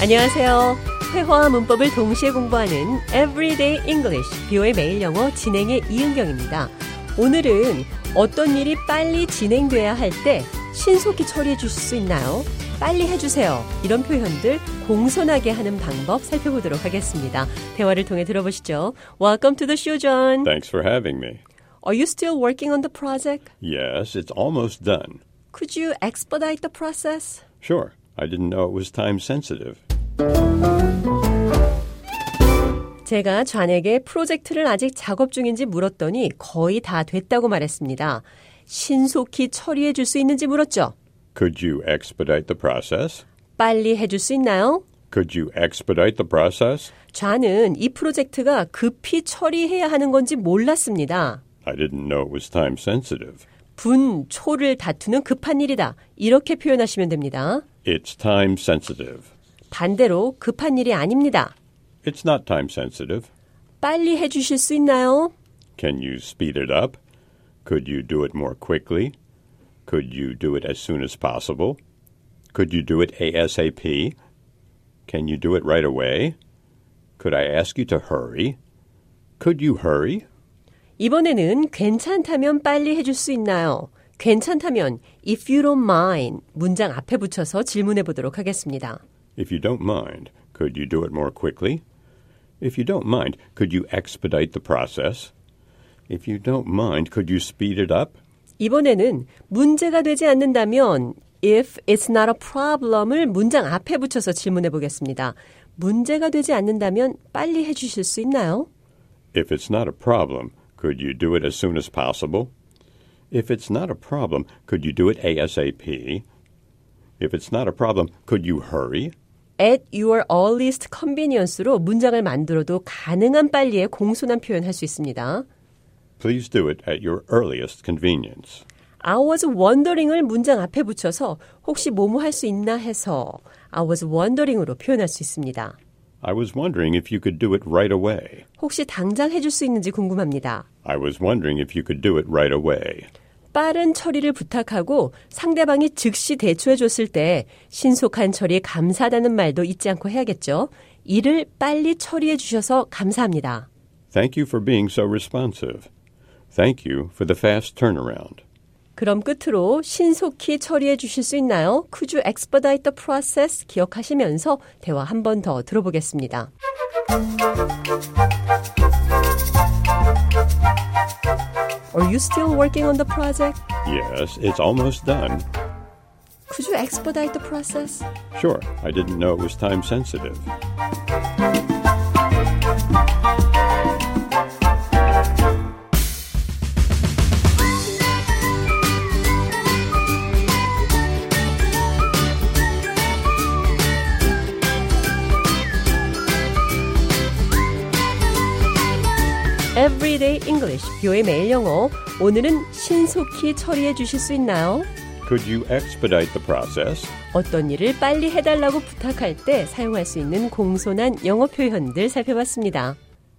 안녕하세요. 회화와 문법을 동시에 공부하는 Everyday English, 비오의 매일 영어 진행의 이은경입니다. 오늘은 어떤 일이 빨리 진행돼야 할 때 신속히 처리해 주실 수 있나요? 빨리 해주세요. 이런 표현들 공손하게 하는 방법 살펴보도록 하겠습니다. 대화를 통해 들어보시죠. Welcome to the show, John. Thanks for having me. Are you still working on the project? Yes, it's almost done. Could you expedite the process? Sure, I didn't know it was time sensitive. 제가 좌에게 프로젝트를 아직 작업 중인지 물었더니 거의 다 됐다고 말했습니다. 신속히 처리해 줄 수 있는지 물었죠. Could you expedite the process? 빨리 해줄 수 있나요? Could you expedite the process? 좌는 이 프로젝트가 급히 처리해야 하는 건지 몰랐습니다. I didn't know it was time sensitive. 분, 초를 다투는 급한 일이다. 이렇게 표현하시면 됩니다. It's time sensitive. 반대로 급한 일이 아닙니다. It's not time sensitive. 빨리 해 주실 수 있나요? Can you speed it up? Could you do it more quickly? Could you do it as soon as possible? Could you do it ASAP? Can you do it right away? Could I ask you to hurry? Could you hurry? 이번에는 괜찮다면 빨리 해줄 수 있나요? 괜찮다면 if you don't mind 문장 앞에 붙여서 질문해 보도록 하겠습니다. If you don't mind, could you do it more quickly? If you don't mind, could you expedite the process? If you don't mind, could you speed it up? 이번에는 문제가 되지 않는다면 if it's not a problem을 문장 앞에 붙여서 질문해 보겠습니다. 문제가 되지 않는다면 빨리 해 주실 수 있나요? If it's not a problem, could you do it as soon as possible? If it's not a problem, could you do it ASAP? If it's not a problem, could you hurry? At your earliest convenience로 문장을 만들어도 가능한 빨리에 공손한 표현 할 수 있습니다. Please do it at your earliest convenience. I was wondering을 문장 앞에 붙여서 혹시 뭐뭐 할 수 있나 해서 I was wondering으로 표현할 수 있습니다. I was wondering if you could do it right away. 혹시 당장 해줄 수 있는지 궁금합니다. I was wondering if you could do it right away. 빠른 처리를 부탁하고 상대방이 즉시 대처해 줬을 때 신속한 처리에 감사하다는 말도 잊지 않고 해야겠죠. 일을 빨리 처리해 주셔서 감사합니다. Thank you for being so responsive. Thank you for the fast turnaround. 그럼 끝으로 신속히 처리해 주실 수 있나요? Could you expedite the process? 기억하시면서 대화 한 번 더 들어보겠습니다. Are you still working on the project? Yes, it's almost done. Could you expedite the process? Sure, I didn't know it was time sensitive. Everyday English, 뷰의 매일 영어. 오늘은 신속히 처리해 주실 수 있나요? Could you expedite the process? 어떤 일을 빨리 해달라고 부탁할 때 사용할 수 있는 공손한 영어 표현들 살펴봤습니다.